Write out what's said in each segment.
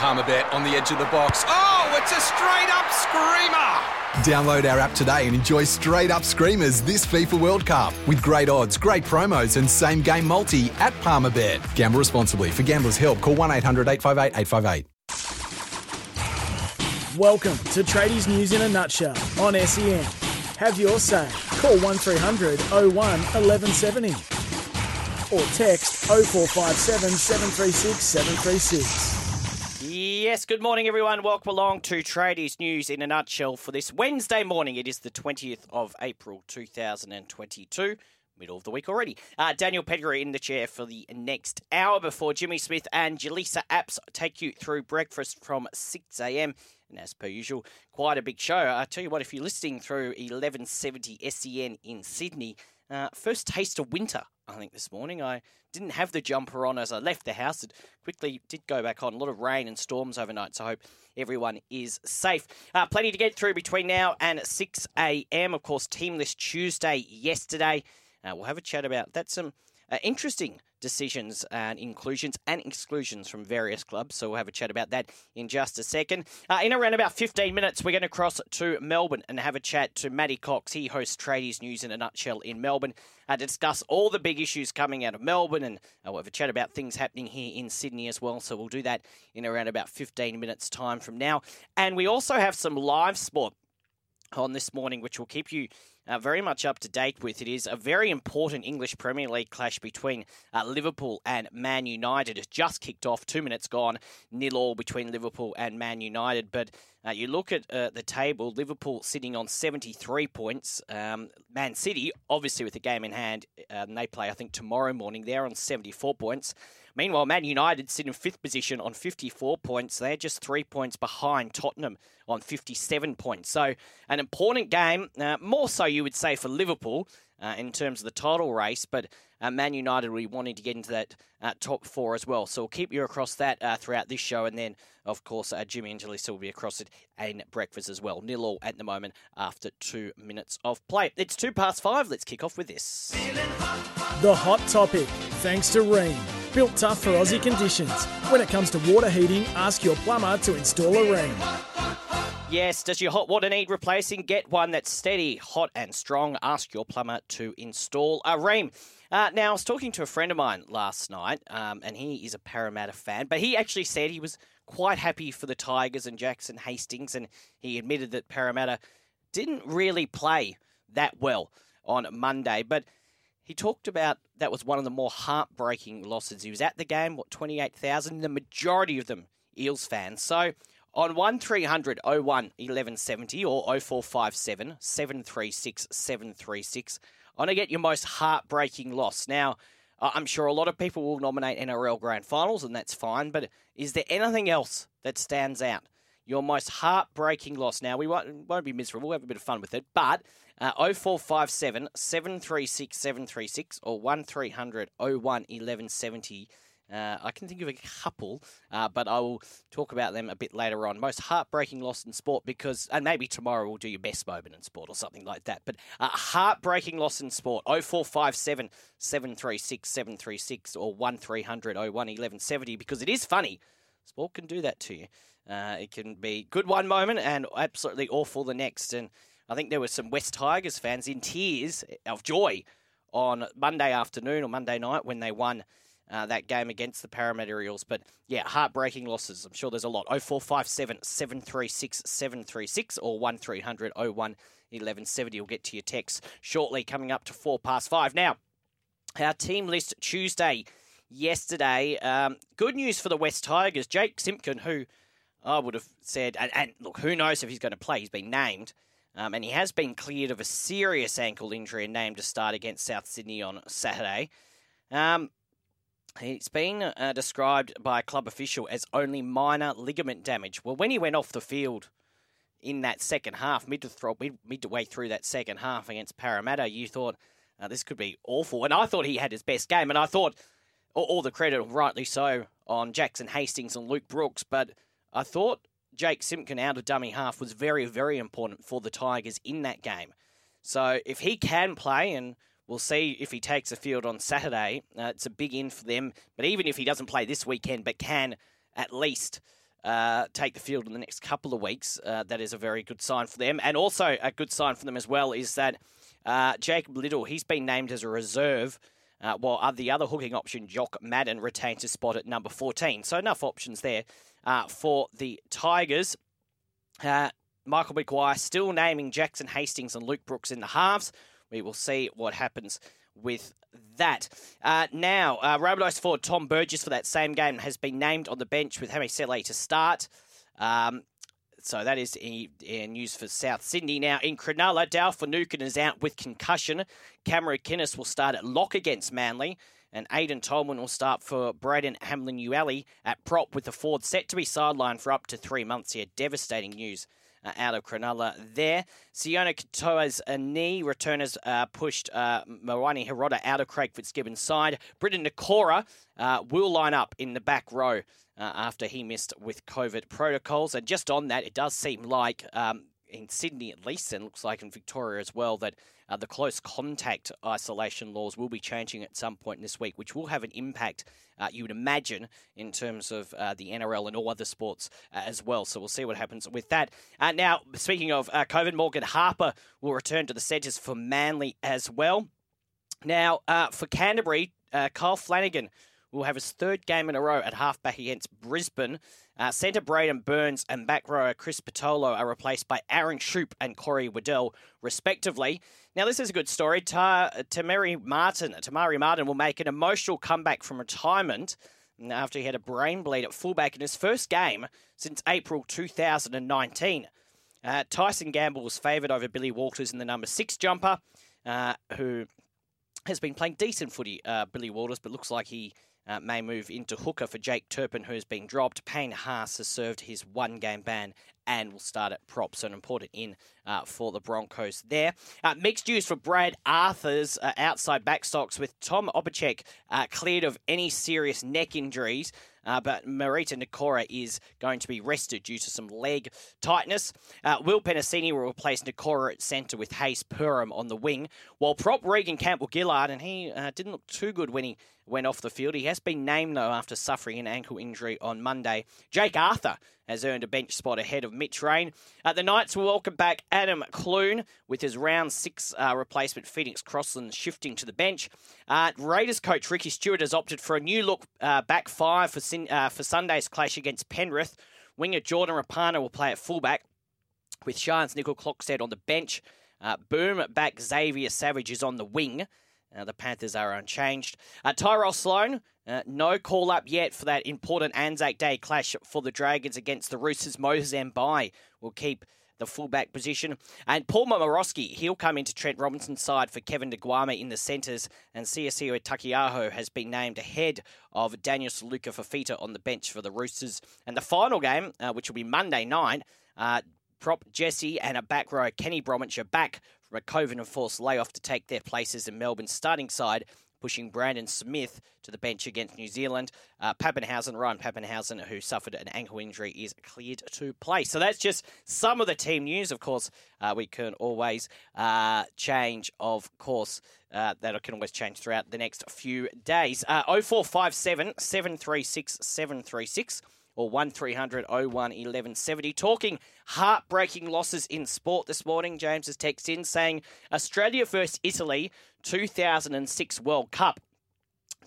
Palmerbet on the edge of the box. Oh, it's a straight up screamer! Download our app today and enjoy straight up screamers this FIFA World Cup with great odds, great promos, and same game multi at Palmerbet. Gamble responsibly. For gamblers' help, call 1 800 858 858. Welcome to Tradies News in a Nutshell on SEN. Have your say. Call 1300 01 1170 or text 0457 736 736. Yes, good morning, everyone. Welcome along to Tradies News in a Nutshell for this Wednesday morning. It is the 20th of April 2022 middle of the week already. Uh, Daniel Pettigrew in the chair for the next hour before Jimmy Smith and Jalissa Apps take you through breakfast from 6 a.m. And as per usual, quite a big show. I tell you what, if you're listening through 1170 SEN in Sydney, uh, first taste of winter, I think, this morning. I didn't have the jumper on as I left the house. It quickly did go back on. A lot of rain and storms overnight, so I hope everyone is safe. Uh, plenty to get through between now and 6 a.m. Of course, Team List Tuesday yesterday. Uh, we'll have a chat about that. Some uh, interesting decisions and inclusions and exclusions from various clubs. So we'll have a chat about that in just a second. Uh, in around about 15 minutes, we're going to cross to Melbourne and have a chat to Matty Cox. He hosts Tradies News in a Nutshell in Melbourne uh, to discuss all the big issues coming out of Melbourne and uh, we'll have a chat about things happening here in Sydney as well. So we'll do that in around about 15 minutes' time from now. And we also have some live sport on this morning, which will keep you uh, very much up to date with. It is a very important English Premier League clash between uh, Liverpool and Man United. It's just kicked off, two minutes gone, nil all between Liverpool and Man United. But uh, you look at uh, the table, Liverpool sitting on 73 points. Um, Man City, obviously with the game in hand, um, they play, I think, tomorrow morning. They're on 74 points. Meanwhile, Man United sit in fifth position on 54 points. They're just three points behind Tottenham on 57 points. So, an important game, uh, more so you would say for Liverpool uh, in terms of the title race, but uh, Man United be wanting to get into that uh, top four as well. So, we'll keep you across that uh, throughout this show, and then, of course, uh, Jimmy and Jalissa will be across it and breakfast as well. Nil all at the moment after two minutes of play. It's two past five. Let's kick off with this. The hot topic, thanks to Rheem. Built tough for Aussie conditions. When it comes to water heating, ask your plumber to install a Rheem. Yes, does your hot water need replacing? Get one that's steady, hot, and strong. Ask your plumber to install a Rheem. Uh, now, I was talking to a friend of mine last night, um, and he is a Parramatta fan, but he actually said he was quite happy for the Tigers and Jackson Hastings, and he admitted that Parramatta didn't really play that well on Monday. But he talked about that was one of the more heartbreaking losses. He was at the game, what, 28,000? The majority of them Eels fans. So on 1300 01 1170 or 0457 736 736, I want to get your most heartbreaking loss. Now, I'm sure a lot of people will nominate NRL Grand Finals, and that's fine, but is there anything else that stands out? Your most heartbreaking loss. Now, we won't, won't be miserable, we'll have a bit of fun with it, but uh, 0457 736 736 or 1300 01 1170. Uh, I can think of a couple, uh, but I will talk about them a bit later on. Most heartbreaking loss in sport because, and maybe tomorrow we'll do your best moment in sport or something like that. But uh, heartbreaking loss in sport 0457 736 736 or 1300 01 1170 because it is funny. Sport can do that to you. Uh, it can be good one moment and absolutely awful the next. And I think there were some West Tigers fans in tears of joy on Monday afternoon or Monday night when they won uh, that game against the Parramatta Eels. But yeah, heartbreaking losses. I'm sure there's a lot. 0457 736 736 or 1300 01 1170 will get to your text shortly, coming up to four past five. Now, our team list Tuesday yesterday. Um, good news for the West Tigers. Jake Simpkin, who I would have said, and, and look, who knows if he's going to play? He's been named. Um, and he has been cleared of a serious ankle injury and named to start against South Sydney on Saturday. Um, it's been uh, described by a club official as only minor ligament damage. Well, when he went off the field in that second half, mid to mid, midway through that second half against Parramatta, you thought uh, this could be awful. And I thought he had his best game, and I thought all, all the credit, rightly so, on Jackson Hastings and Luke Brooks, but I thought Jake Simpkin out of dummy half was very, very important for the Tigers in that game. So if he can play, and we'll see if he takes the field on Saturday, uh, it's a big in for them. But even if he doesn't play this weekend, but can at least uh, take the field in the next couple of weeks, uh, that is a very good sign for them. And also a good sign for them as well is that uh, Jacob Liddle, he's been named as a reserve. Uh, while the other hooking option, Jock Madden, retains his spot at number 14. So enough options there uh, for the Tigers. Uh, Michael Maguire still naming Jackson Hastings and Luke Brooks in the halves. We will see what happens with that. Uh, now, uh, Rabbitohs forward Tom Burgess for that same game has been named on the bench with Hame Sele to start. Um, so that is news for South Sydney. Now in Cronulla, Dale Finucane is out with concussion. Cameron McInnes will start at lock against Manly. And Aidan Tolman will start for Braden Hamlin Uele at prop with the Ford set to be sidelined for up to three months here. Devastating news uh, out of Cronulla there. Sione Katoa's uh, knee returners uh, pushed uh, Mawene Hiroti out of Craig Fitzgibbon's side. Briton Nikora uh, will line up in the back row uh, after he missed with COVID protocols. And just on that, it does seem like um, in Sydney at least, and looks like in Victoria as well, that uh, the close contact isolation laws will be changing at some point this week, which will have an impact, uh, you would imagine, in terms of uh, the NRL and all other sports uh, as well. So we'll see what happens with that. Uh, now, speaking of COVID, Morgan Harper will return to the centres for Manly as well. Now, for Canterbury, Kyle Flanagan will have his third game in a row at halfback against Brisbane. Uh, Centre Braidon Burns and back rower Chris Patolo are replaced by Aaron Schoupp and Corey Waddell, respectively. Now, this is a good story. Ta- Te Maire Martin, Te Maire Martin will make an emotional comeback from retirement after he had a brain bleed at fullback in his first game since April 2019. Uh, Tyson Gamble was favoured over Billy Walters in the number six jumper, uh, who has been playing decent footy, uh, Billy Walters, but looks like he uh, may move into hooker for Jake Turpin, who has been dropped. Payne Haas has served his one game ban and will start at prop, so an important in uh, for the Broncos there. Uh, mixed use for Brad Arthur's uh, outside backstocks with Tom Opacic uh, cleared of any serious neck injuries. Uh, but Marata Niukore is going to be rested due to some leg tightness. Uh, Will Penisini will replace Niukore at centre with Hayze Perham on the wing, while prop Reagan Campbell Gillard, and he uh, didn't look too good when he went off the field. He has been named, though, after suffering an ankle injury on Monday. Jake Arthur has earned a bench spot ahead of Mitch Rein. Uh, the Knights will welcome back Adam Clune with his round six uh, replacement Phoenix Crossland shifting to the bench. Uh, Raiders coach Ricky Stuart has opted for a new look uh, back five for, uh, for Sunday's clash against Penrith. Winger Jordan Rapana will play at fullback with Charnze Nicoll-Klokstad on the bench. Uh, boom back Xavier Savage is on the wing. Uh, the Panthers are unchanged. Uh, Tyrell Sloan, uh, no call up yet for that important Anzac Day clash for the Dragons against the Roosters. Moses Mbye will keep the fullback position. And Paul Momirovski, he'll come into Trent Robinson's side for Kevin Naiqama in the centres. And Siosiua Taukei'aho has been named ahead of Daniel Suluka Fifita on the bench for the Roosters. And the final game, uh, which will be Monday night, uh, prop Jesse and a back row Kenny Bromwich are back from a COVID enforced layoff to take their places in Melbourne's starting side pushing Brandon Smith to the bench against New Zealand. Uh, Papenhuyzen, Ryan Papenhuyzen, who suffered an ankle injury, is cleared to play. So that's just some of the team news. Of course, uh, we can always uh, change, of course. Uh, that can always change throughout the next few days. Uh, 0457 736 736 or 1300 01 1170. Talking heartbreaking losses in sport this morning. James has texted in saying Australia versus Italy 2006 World Cup.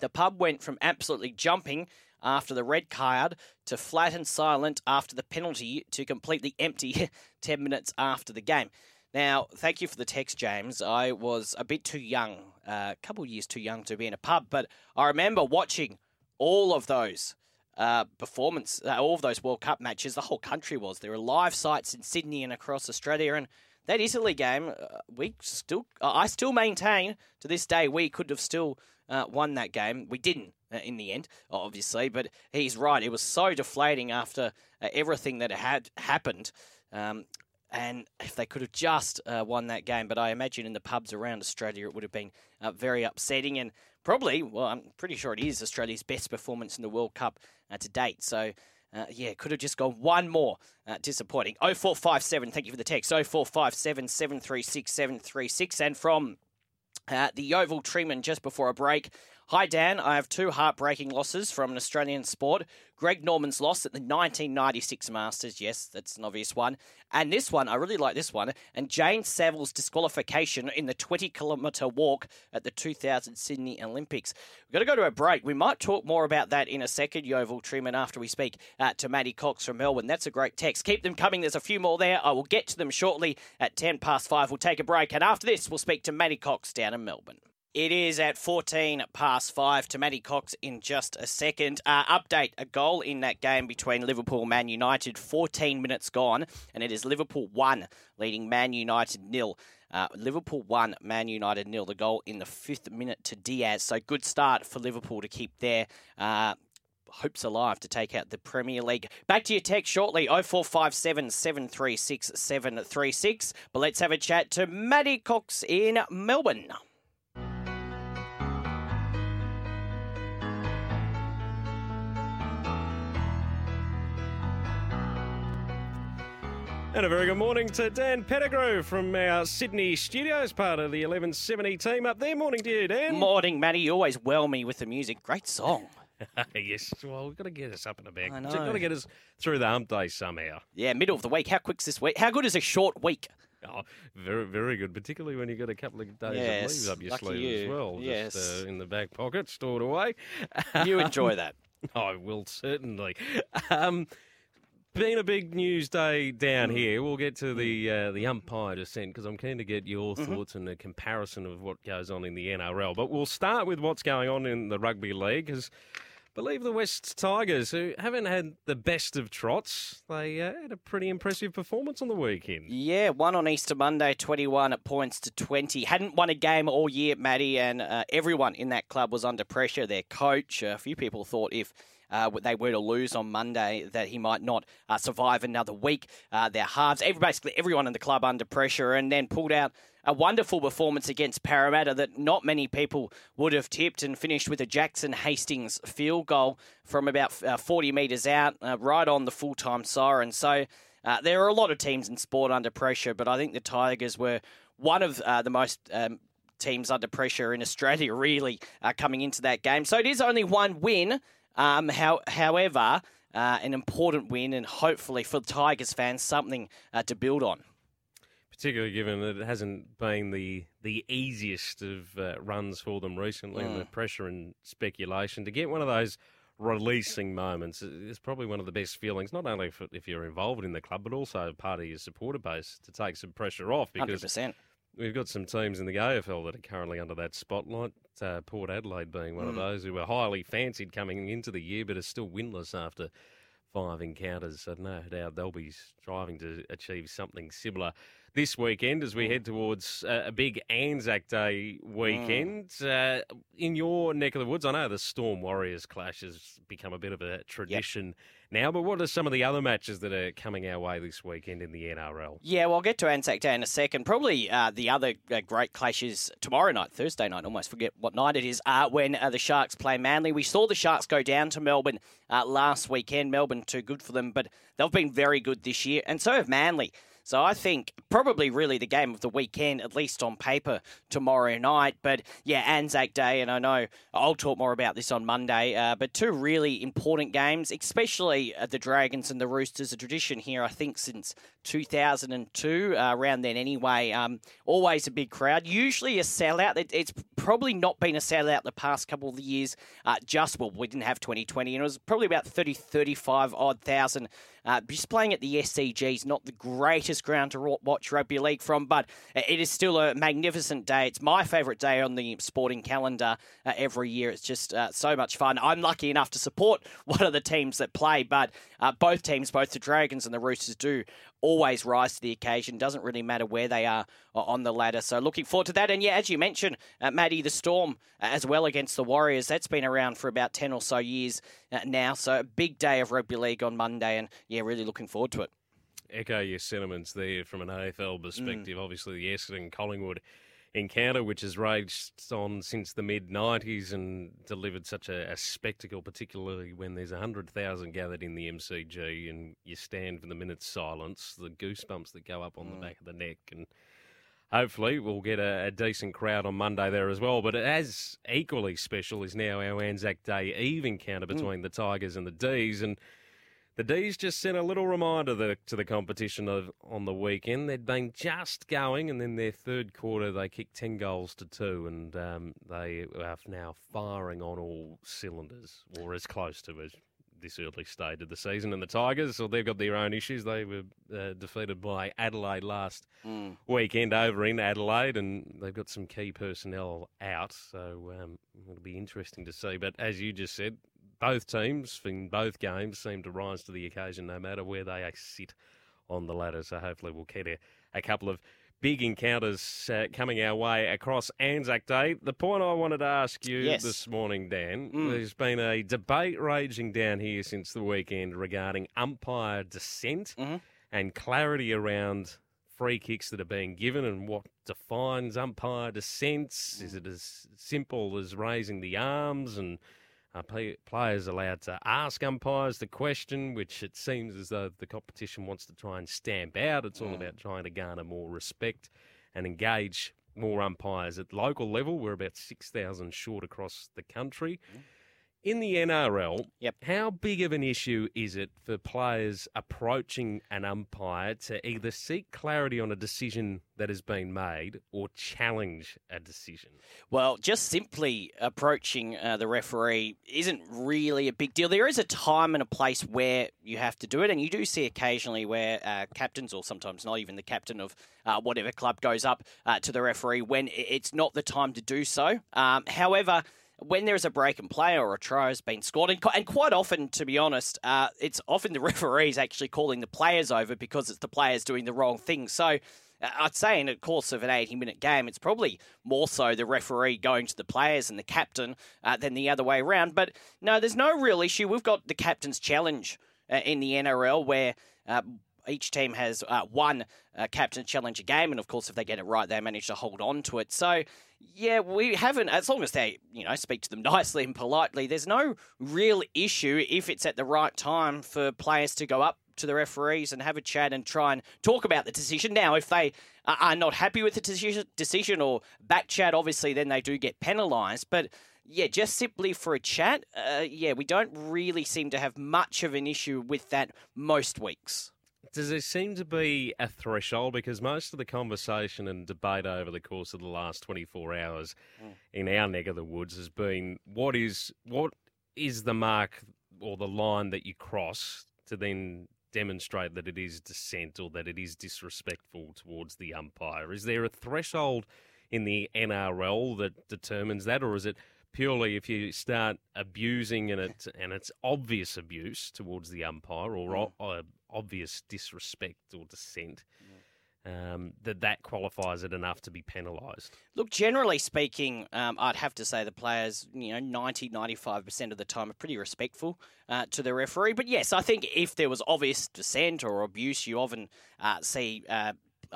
The pub went from absolutely jumping after the red card to flat and silent after the penalty to completely empty 10 minutes after the game. Now, thank you for the text, James. I was a bit too young, uh, a couple years too young to be in a pub, but I remember watching all of those uh, performance, uh, all of those World Cup matches. The whole country was. There were live sites in Sydney and across Australia, and that Italy game, uh, we still, I still maintain to this day, we could have still uh, won that game. We didn't uh, in the end, obviously, but he's right. It was so deflating after everything that had happened. Um, and if they could have just uh, won that game, but I imagine in the pubs around Australia it would have been uh, very upsetting and probably, well, I'm pretty sure it is Australia's best performance in the World Cup uh, to date. So uh, yeah, could have just gone one more. Uh, disappointing. 0457, thank you for the text. 0457 736 736. And from uh, the Oval Treatment just before a break, Hi, Dan. I have two heartbreaking losses from an Australian sport. Greg Norman's loss at the 1996 Masters. Yes, that's an obvious one. And this one, I really like this one. And Jane Saville's disqualification in the 20 kilometre walk at the 2000 Sydney Olympics. We've got to go to a break. We might talk more about that in a second, Yeovil Truman, after we speak uh, to Matty Cox from Melbourne. That's a great text. Keep them coming. There's a few more there. I will get to them shortly at 10 past 5. We'll take a break. And after this, we'll speak to Matty Cox down in Melbourne. It is at 14 past five to Matty Cox in just a second. Uh, update a goal in that game between Liverpool and Man United, 14 minutes gone, and it is Liverpool 1, leading Man United nil. Uh, Liverpool 1, Man United nil. The goal in the fifth minute to Diaz. So good start for Liverpool to keep their uh, hopes alive to take out the Premier League. Back to your text shortly 0457 736 736. But let's have a chat to Matty Cox in Melbourne. And a very good morning to Dan Pettigrew from our Sydney studios, part of the 1170 team up there. Morning to you, Dan. Morning, Matty. You always well me with the music. Great song. yes, well, we've got to get us up and about. I know. We've got to get us through the hump day somehow. Yeah, middle of the week. How quick's this week? How good is a short week? Oh, very, very good, particularly when you've got a couple of days Yes, of leave up your sleeve you. as well. Yes. Just uh, in the back pocket, stored away. You enjoy that. I will certainly. Um, been a big news day down Mm. here. We'll get to the uh, the umpire descent because I'm keen to get your Mm-hmm. thoughts and a comparison of what goes on in the NRL. But we'll start with what's going on in the rugby league because. Believe the West Tigers, who haven't had the best of trots, they uh, had a pretty impressive performance on the weekend. Yeah, one on Easter Monday, 21 at points to 20. Hadn't won a game all year, Matty, and uh, everyone in that club was under pressure. Their coach, a few people thought if uh, they were to lose on Monday, that he might not uh, survive another week. Uh, their halves, every, basically everyone in the club under pressure, and then pulled out a wonderful performance against Parramatta that not many people would have tipped and finished with a Jackson Hastings field goal from about uh, 40 metres out, uh, right on the full time siren. So uh, there are a lot of teams in sport under pressure, but I think the Tigers were one of uh, the most. Um, Teams under pressure in Australia, really, uh, coming into that game. So it is only one win. Um, how, however, uh, an important win, and hopefully for the Tigers fans, something uh, to build on. particularly given that it hasn't been the the easiest of uh, runs for them recently, and the pressure and speculation to get one of those releasing moments is probably one of the best feelings. Not only for, if you're involved in the club, but also part of your supporter base to take some pressure off because percent. we've got some teams in the AFL that are currently under that spotlight. Uh, Port Adelaide being one of those who were highly fancied coming into the year, but are still winless after five encounters. So no doubt they'll be striving to achieve something similar this weekend as we head towards uh, a big Anzac Day weekend. Uh, in your neck of the woods, I know the Storm Warriors clash has become a bit of a tradition now, but what are some of the other matches that are coming our way this weekend in the NRL? Yeah, well, I'll get to Anzac Day in a second. Probably uh, the other uh, great clash is tomorrow night, Thursday night. Almost forget what night it is. Uh, when uh, the Sharks play Manly, we saw the Sharks go down to Melbourne uh, last weekend. Melbourne too good for them, but they've been very good this year, and so have Manly. So I think probably really the game of the weekend, at least on paper, tomorrow night. But yeah, Anzac Day, and I know I'll talk more about this on Monday. Uh, but two really important games, especially uh, the Dragons and the Roosters. A tradition here, I think, since 2002, uh, around then anyway. Um, always a big crowd, usually a sellout. It, it's probably not been a sellout the past couple of years. Uh, just well, we didn't have 2020, and it was probably about 30, 35 odd thousand. Uh, just playing at the SCG is not the greatest ground to watch rugby league from, but it is still a magnificent day. It's my favourite day on the sporting calendar uh, every year. It's just uh, so much fun. I'm lucky enough to support one of the teams that play, but uh, both teams, both the Dragons and the Roosters, do always rise to the occasion. Doesn't really matter where they are uh, on the ladder. So looking forward to that. And yeah, as you mentioned, uh, Matty, the Storm uh, as well against the Warriors. That's been around for about 10 or so years uh, now. So a big day of rugby league on Monday. And yeah, really looking forward to it. Echo your sentiments there from an AFL Mm. perspective. Obviously, the Essendon Collingwood encounter, which has raged on since the mid 90s and delivered such a, a spectacle, particularly when there's 100,000 gathered in the MCG and you stand for the minute's silence, the goosebumps that go up on Mm. the back of the neck. And hopefully we'll get a, a, decent crowd on Monday there as well. But as equally special is now our Anzac Day Eve encounter Mm. between mm. the Tigers and the D's. And the D's just sent a little reminder the, to the competition of, on the weekend. They'd been just going, and then their third quarter, they kicked 10 goals to two, and um, they are now firing on all cylinders, or as close to as this early stage of the season. And the Tigers, well, they've got their own issues. They were uh, defeated by Adelaide last Mm. weekend over in Adelaide, and they've got some key personnel out. So um, it'll be interesting to see. But as you just said, both teams in both games seem to rise to the occasion no matter where they sit on the ladder. So hopefully we'll get a, a couple of big encounters uh, coming our way across Anzac Day. The point I wanted to ask you Yes. this morning, Dan, Mm. there's been a debate raging down here since the weekend regarding umpire dissent Mhm. and clarity around free kicks that are being given and what defines umpire dissent. Is it as simple as raising the arms and are play- players allowed to ask umpires the question, which it seems as though the competition wants to try and stamp out. It's all Mm. about trying to garner more respect and engage more umpires at local level. We're about 6,000 short across the country. In the NRL, Yep. how big of an issue is it for players approaching an umpire to either seek clarity on a decision that has been made or challenge a decision? Well, just simply approaching uh, the referee isn't really a big deal. There is a time and a place where you have to do it, and you do see occasionally where uh, captains, or sometimes not even the captain of uh, whatever club, goes up uh, to the referee when it's not the time to do so. Um, however, when there's a break in play or a try has been scored, and, and quite often, to be honest, uh, it's often the referees actually calling the players over because it's the players doing the wrong thing. So uh, I'd say in the course of an 80 minute game, it's probably more so the referee going to the players and the captain uh, than the other way around. But no, there's no real issue. We've got the captain's challenge uh, in the NRL where. Uh, each team has uh, one uh, captain challenge a game, and of course, if they get it right, they manage to hold on to it. So, yeah, we haven't. As long as they, you know, speak to them nicely and politely, there's no real issue if it's at the right time for players to go up to the referees and have a chat and try and talk about the decision. Now, if they are- not happy with the decision, decision or back chat, obviously, then they do get penalised. But yeah, just simply for a chat, uh, yeah, we don't really seem to have much of an issue with that most weeks. Does there seem to be a threshold? Because most of the conversation and debate over the course of the last 24 hours mm. in our neck of the woods has been what is what is the mark or the line that you cross to then demonstrate that it is dissent or that it is disrespectful towards the umpire? Is there a threshold in the NRL that determines that, or is it purely if you start abusing and it and it's obvious abuse towards the umpire or o- uh, obvious disrespect or dissent, um, that that qualifies it enough to be penalised? Look, generally speaking, um, I'd have to say the players, you know, 90, 95% of the time are pretty respectful uh, to the referee. But yes, I think if there was obvious dissent or abuse, you often uh, see. Uh,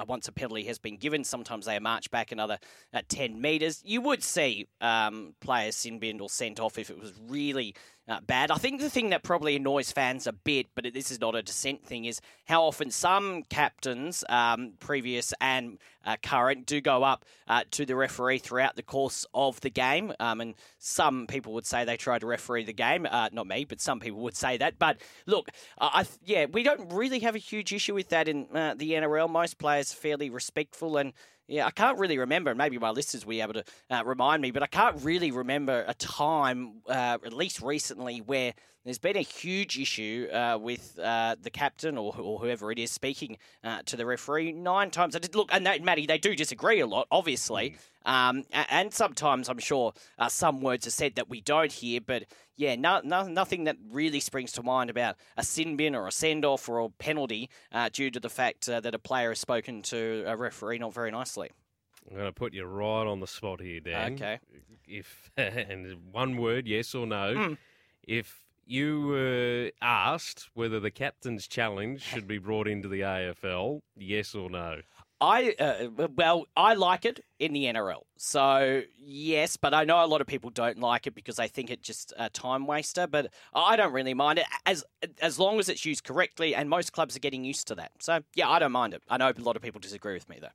once a penalty has been given, sometimes they march back another uh, 10 metres. You would see um, players sin binned or sent off if it was really uh, bad. I think the thing that probably annoys fans a bit, but this is not a dissent thing, is how often some captains, um, previous and uh, current, do go up uh, to the referee throughout the course of the game. Um, and some people would say they try to referee the game. Uh, not me, but some people would say that. But look, I, yeah, we don't really have a huge issue with that in uh, the NRL. Most players are fairly respectful and. Yeah, I can't really remember, and maybe my listeners will be able to uh, remind me, but I can't really remember a time, uh, at least recently, where there's been a huge issue uh, with uh, the captain or, or whoever it is speaking uh, to the referee. Nine times I did look, and that, Matty, they do disagree a lot, obviously, um, and sometimes I'm sure uh, some words are said that we don't hear, but yeah, no, no, nothing that really springs to mind about a sin bin or a send off or a penalty uh, due to the fact uh, that a player has spoken to a referee not very nicely. I'm going to put you right on the spot here, Dan. Okay. If and one word, yes or no. Hmm. If you were asked whether the captain's challenge should be brought into the AFL, yes or no? I uh, well, I like it in the NRL. So yes, but I know a lot of people don't like it because they think it's just a time waster. But I don't really mind it as as long as it's used correctly, and most clubs are getting used to that. So yeah, I don't mind it. I know a lot of people disagree with me though.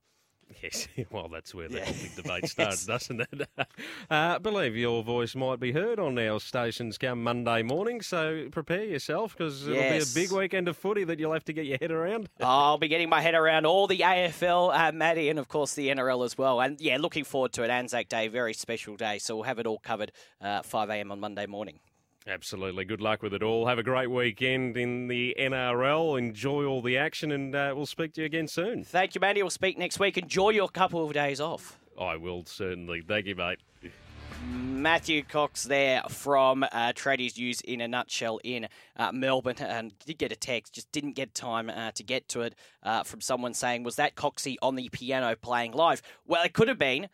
Yes, well, that's where the Yeah. big debate starts, doesn't it? uh, I believe your voice might be heard on our stations come Monday morning, so prepare yourself because it'll be a big weekend of footy that you'll have to get your head around. I'll be getting my head around all the AFL, uh, Matty, and of course the NRL as well. And yeah, looking forward to it. Anzac Day, very special day. So we'll have it all covered uh, 5 a.m. on Monday morning. Absolutely. Good luck with it all. Have a great weekend in the NRL. Enjoy all the action, and uh, we'll speak to you again soon. Thank you, Matty. We'll speak next week. Enjoy your couple of days off. I will certainly. Thank you, mate. Matthew Cox there from uh, Tradies News in a nutshell in uh, Melbourne. And did get a text, just didn't get time uh, to get to it uh, from someone saying, Was that Coxie on the piano playing live? Well, it could have been.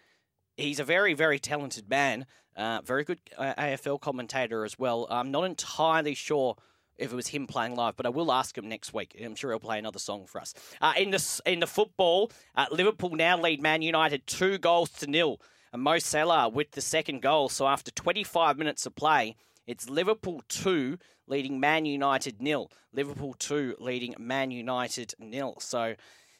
He's a very, very talented man. Uh, very good uh, AFL commentator as well. I'm not entirely sure if it was him playing live, but I will ask him next week. I'm sure he'll play another song for us. Uh, in the in the football, uh, Liverpool now lead Man United two goals to nil. And Mo Salah with the second goal. So after 25 minutes of play, it's Liverpool two leading Man United nil. Liverpool two leading Man United nil. So.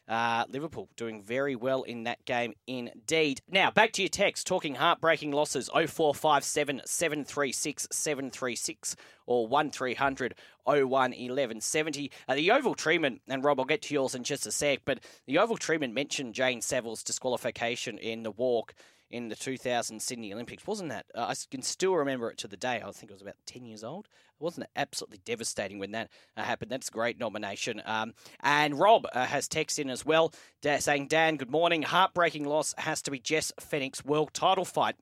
Uh, Liverpool doing very well in that game indeed. Now, back to your text, talking heartbreaking losses 0457 736 736 or 1300 01 1170. Uh, the Oval Treatment, and Rob, I'll get to yours in just a sec, but the Oval Treatment mentioned Jane Saville's disqualification in the walk in the 2000 Sydney Olympics. Wasn't that? Uh, I can still remember it to the day. I think I was about 10 years old. Wasn't it absolutely devastating when that uh, happened? That's a great nomination. Um, and Rob uh, has text in as well, da- saying, Dan, good morning. Heartbreaking loss has to be Jeff Fenech's world title fight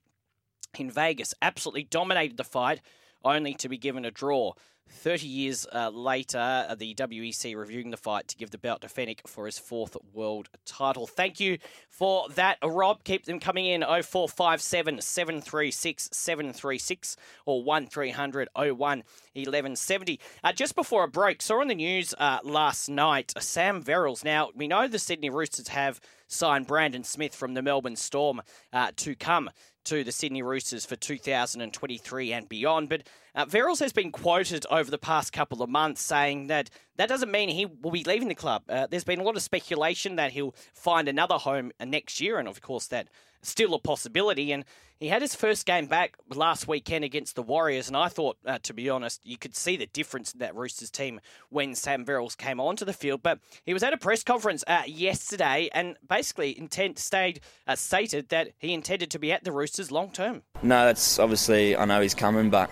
in Vegas. Absolutely dominated the fight, only to be given a draw. 30 years uh, later, uh, the WBC reviewing the fight to give the belt to Fenech for his fourth world title. Thank you for that, Rob. Keep them coming in 0457 736 736 or 1300 01 1170. Uh, just before a break, saw on the news uh, last night Sam Verrills. Now, we know the Sydney Roosters have signed Brandon Smith from the Melbourne Storm uh, to come to the Sydney Roosters for 2023 and beyond. But uh, Verrills has been quoted over the past couple of months saying that that doesn't mean he will be leaving the club. Uh, there's been a lot of speculation that he'll find another home uh, next year, and of course, that still a possibility. And he had his first game back last weekend against the Warriors, and I thought, uh, to be honest, you could see the difference in that Roosters team when Sam Verrills came onto the field. But he was at a press conference uh, yesterday and basically intent stayed uh, stated that he intended to be at the Roosters long term. No, that's obviously I know he's coming, but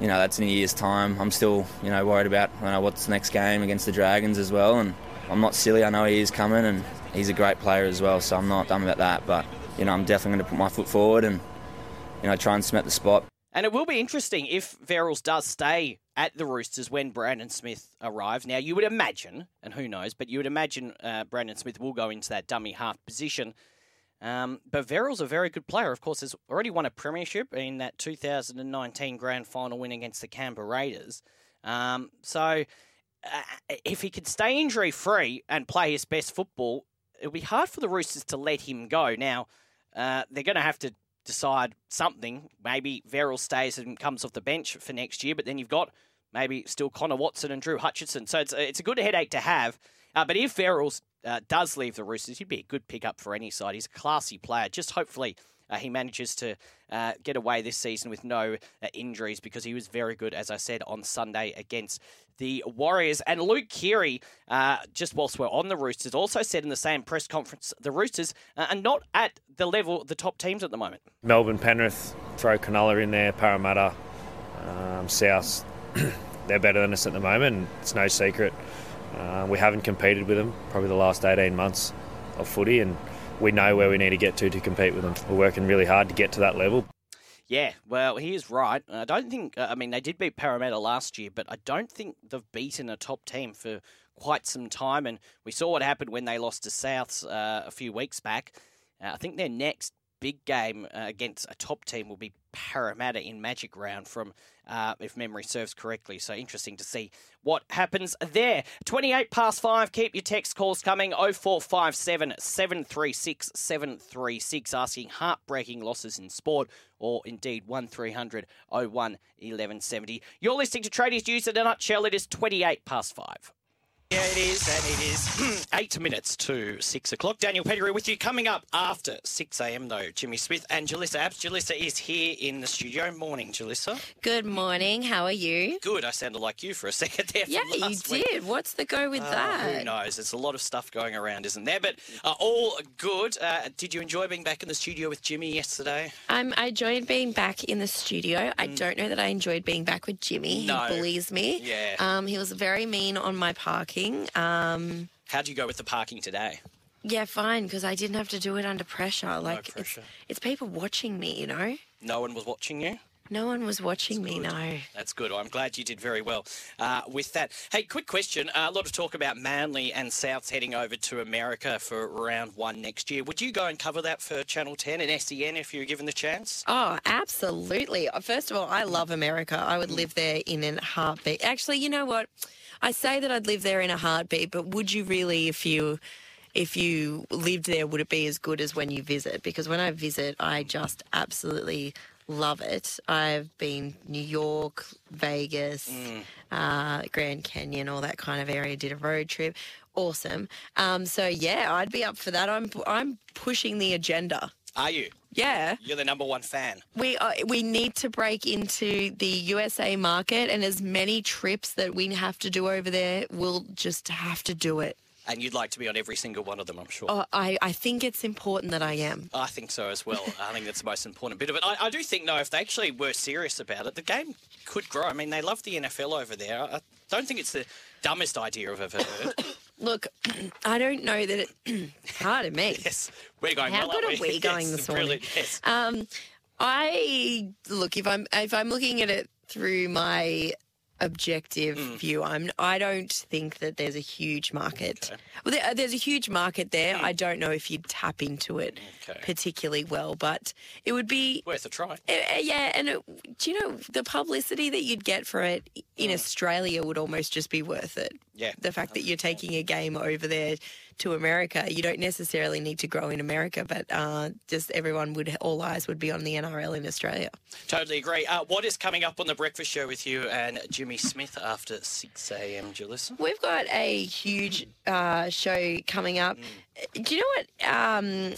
you know that's in a year's time. I'm still you know worried about you know, what's next game against the Dragons as well, and I'm not silly. I know he is coming, and he's a great player as well. So I'm not dumb about that, but you know I'm definitely going to put my foot forward and you know try and cement the spot. And it will be interesting if Verrills does stay at the Roosters when Brandon Smith arrives. Now, you would imagine, and who knows, but you would imagine uh, Brandon Smith will go into that dummy half position. Um, but Verrills a very good player. Of course, has already won a premiership in that 2019 grand final win against the Canberra Raiders. Um, so uh, if he could stay injury free and play his best football, it'll be hard for the Roosters to let him go. Now, uh, they're going to have to decide something. Maybe Verrill stays and comes off the bench for next year, but then you've got maybe still Connor Watson and Drew Hutchison. So it's a, it's a good headache to have. Uh, but if Verrills uh, does leave the Roosters, he'd be a good pickup for any side. He's a classy player. Just hopefully uh, he manages to uh, get away this season with no uh, injuries because he was very good, as I said, on Sunday against the Warriors. And Luke Keary, uh, just whilst we're on the Roosters, also said in the same press conference the Roosters uh, are not at the level the top teams at the moment. Melbourne, Penrith, throw Cronulla in there, Parramatta, um, South. they're better than us at the moment. It's no secret. Uh, we haven't competed with them probably the last 18 months of footy, and we know where we need to get to to compete with them. We're working really hard to get to that level. Yeah, well, he is right. I don't think, uh, I mean, they did beat Parramatta last year, but I don't think they've beaten a top team for quite some time. And we saw what happened when they lost to Souths uh, a few weeks back. Uh, I think their next big game uh, against a top team will be Parramatta in Magic Round from, uh, if memory serves correctly. So interesting to see what happens there. 28 past 5, keep your text calls coming. 0457 736 736, asking heartbreaking losses in sport, or indeed 1300 01 1170. You're listening to Tradies News in a nutshell. It is 28 past 5. Yeah, it is, and it is eight minutes to six o'clock. Daniel Pettigrew with you. Coming up after 6 a.m., though, Jimmy Smith and Jalissa Apps. Jalissa is here in the studio. Morning, Jalissa. Good morning. How are you? Good. I sounded like you for a second there. Yeah, you week. did. What's the go with Uh, that? who knows? There's a lot of stuff going around, isn't there? But uh, all good. Uh, did you enjoy being back in the studio with Jimmy yesterday? Um, I enjoyed being back in the studio. I don't know that I enjoyed being back with Jimmy. Mm. No. He bullies me. Yeah. Um, he was very mean on my parking. Um, How'd you go with the parking today? yeah, fine, because I didn't have to do it under pressure. Like pressure. It's, it's people watching me, you know. No one was watching you. No one was watching me. No. That's good. I'm glad you did very well uh, with that. Hey, quick question. Uh, a lot of talk about Manly and Souths heading over to America for round one next year. Would you go and cover that for Channel 10 and SEN if you were given the chance? Oh, absolutely. Uh, First of all, I love America. I would live there in a heartbeat. Actually, you know what? I say that I'd live there in a heartbeat, but would you really if you if you lived there would it be as good as when you visit? Because when I visit, I just absolutely love it. I've been New York, Vegas, uh, Grand Canyon, all that kind of area. Did a road trip. Awesome. Um, so yeah, I'd be up for that. I'm I'm pushing the agenda. Are you? Yeah. You're the number one fan. We uh, we need to break into the USA market, and as many trips that we have to do over there, we'll just have to do it. And you'd like to be on every single one of them, I'm sure. Uh, I I think it's important that I am. I think so as well. I think that's the most important bit of it. I, I do think, though, if they actually were serious about it, the game could grow. I mean, they love the NFL over there. I don't think it's the dumbest idea I've ever heard. Look, I don't know that it. pardon me. yes, we're going How well, good are we going Yes, this morning? brilliant, Yes. Um, I look if I'm if I'm looking at it through my objective Mm. view, I'm I don't think that there's a huge market. Well, there, there's a huge market there. I don't know if you'd tap into it Mm. Okay. particularly well, but it would be Worth a try. Uh, uh, yeah, and it, do you know the publicity that you'd get for it in Australia would almost just be worth it. Mm. Yeah. The fact that you're taking a game over there to America, you don't necessarily need to grow in America, but uh, just everyone would, all eyes would be on the NRL in Australia. Totally agree. Uh, what is coming up on the breakfast show with you and Jimmy Smith after 6 a.m., Jalissa? We've got a huge uh, show coming up. Do you know what? Um,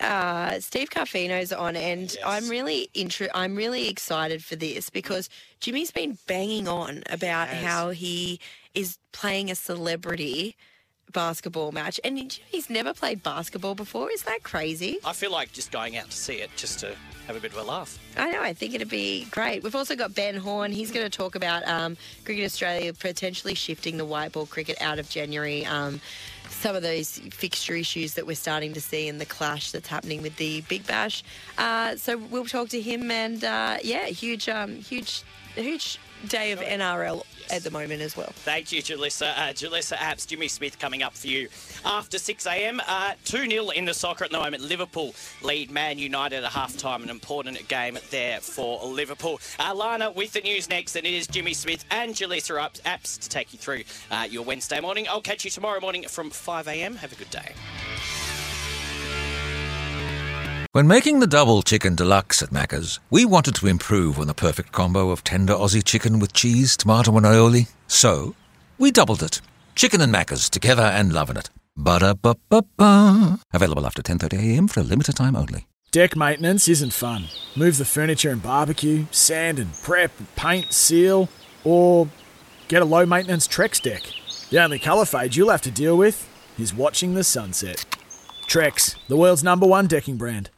uh, Steve Carfino's on, and Yes. I'm really intro- I'm really excited for this because Jimmy's been banging on about has. how he is playing a celebrity basketball match, and he's never played basketball before. Is that crazy? I feel like just going out to see it just to have a bit of a laugh. I know. I think it'd be great. We've also got Ben Horne. He's going to talk about um, Cricket Australia potentially shifting the white ball cricket out of January. Um, some of those fixture issues that we're starting to see in the clash that's happening with the Big Bash. Uh, so we'll talk to him, and uh, yeah, huge, um, huge, huge day of NRL at the moment as well. Thank you, Jalissa. Uh, Apps, Jimmy Smith coming up for you after 6 a.m. Uh, 2 0 in the soccer at the moment. Liverpool lead Man United at half time. An important game there for Liverpool. Uh, Lana with the news next, and it is Jimmy Smith and Jalissa Apps, Apps to take you through uh, your Wednesday morning. I'll catch you tomorrow morning from 5 a.m. Have a good day. When making the double chicken deluxe at Macca's, we wanted to improve on the perfect combo of tender Aussie chicken with cheese, tomato, and aioli. So, we doubled it. Chicken and Macca's together and loving it. Ba-da-ba-ba-ba. Available after 10.30am for a limited time only. Deck maintenance isn't fun. Move the furniture and barbecue, sand and prep, paint, seal, or get a low maintenance Trex deck. The only colour fade you'll have to deal with is watching the sunset. Trex, the world's number one decking brand.